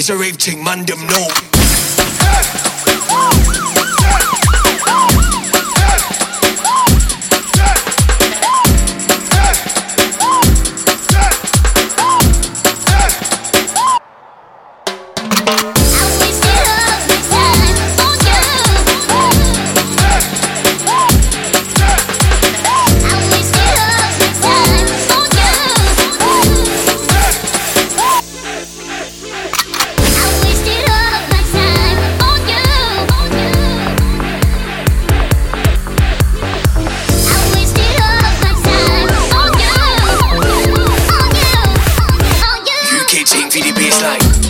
It's a rave thing, man, them know. MVD like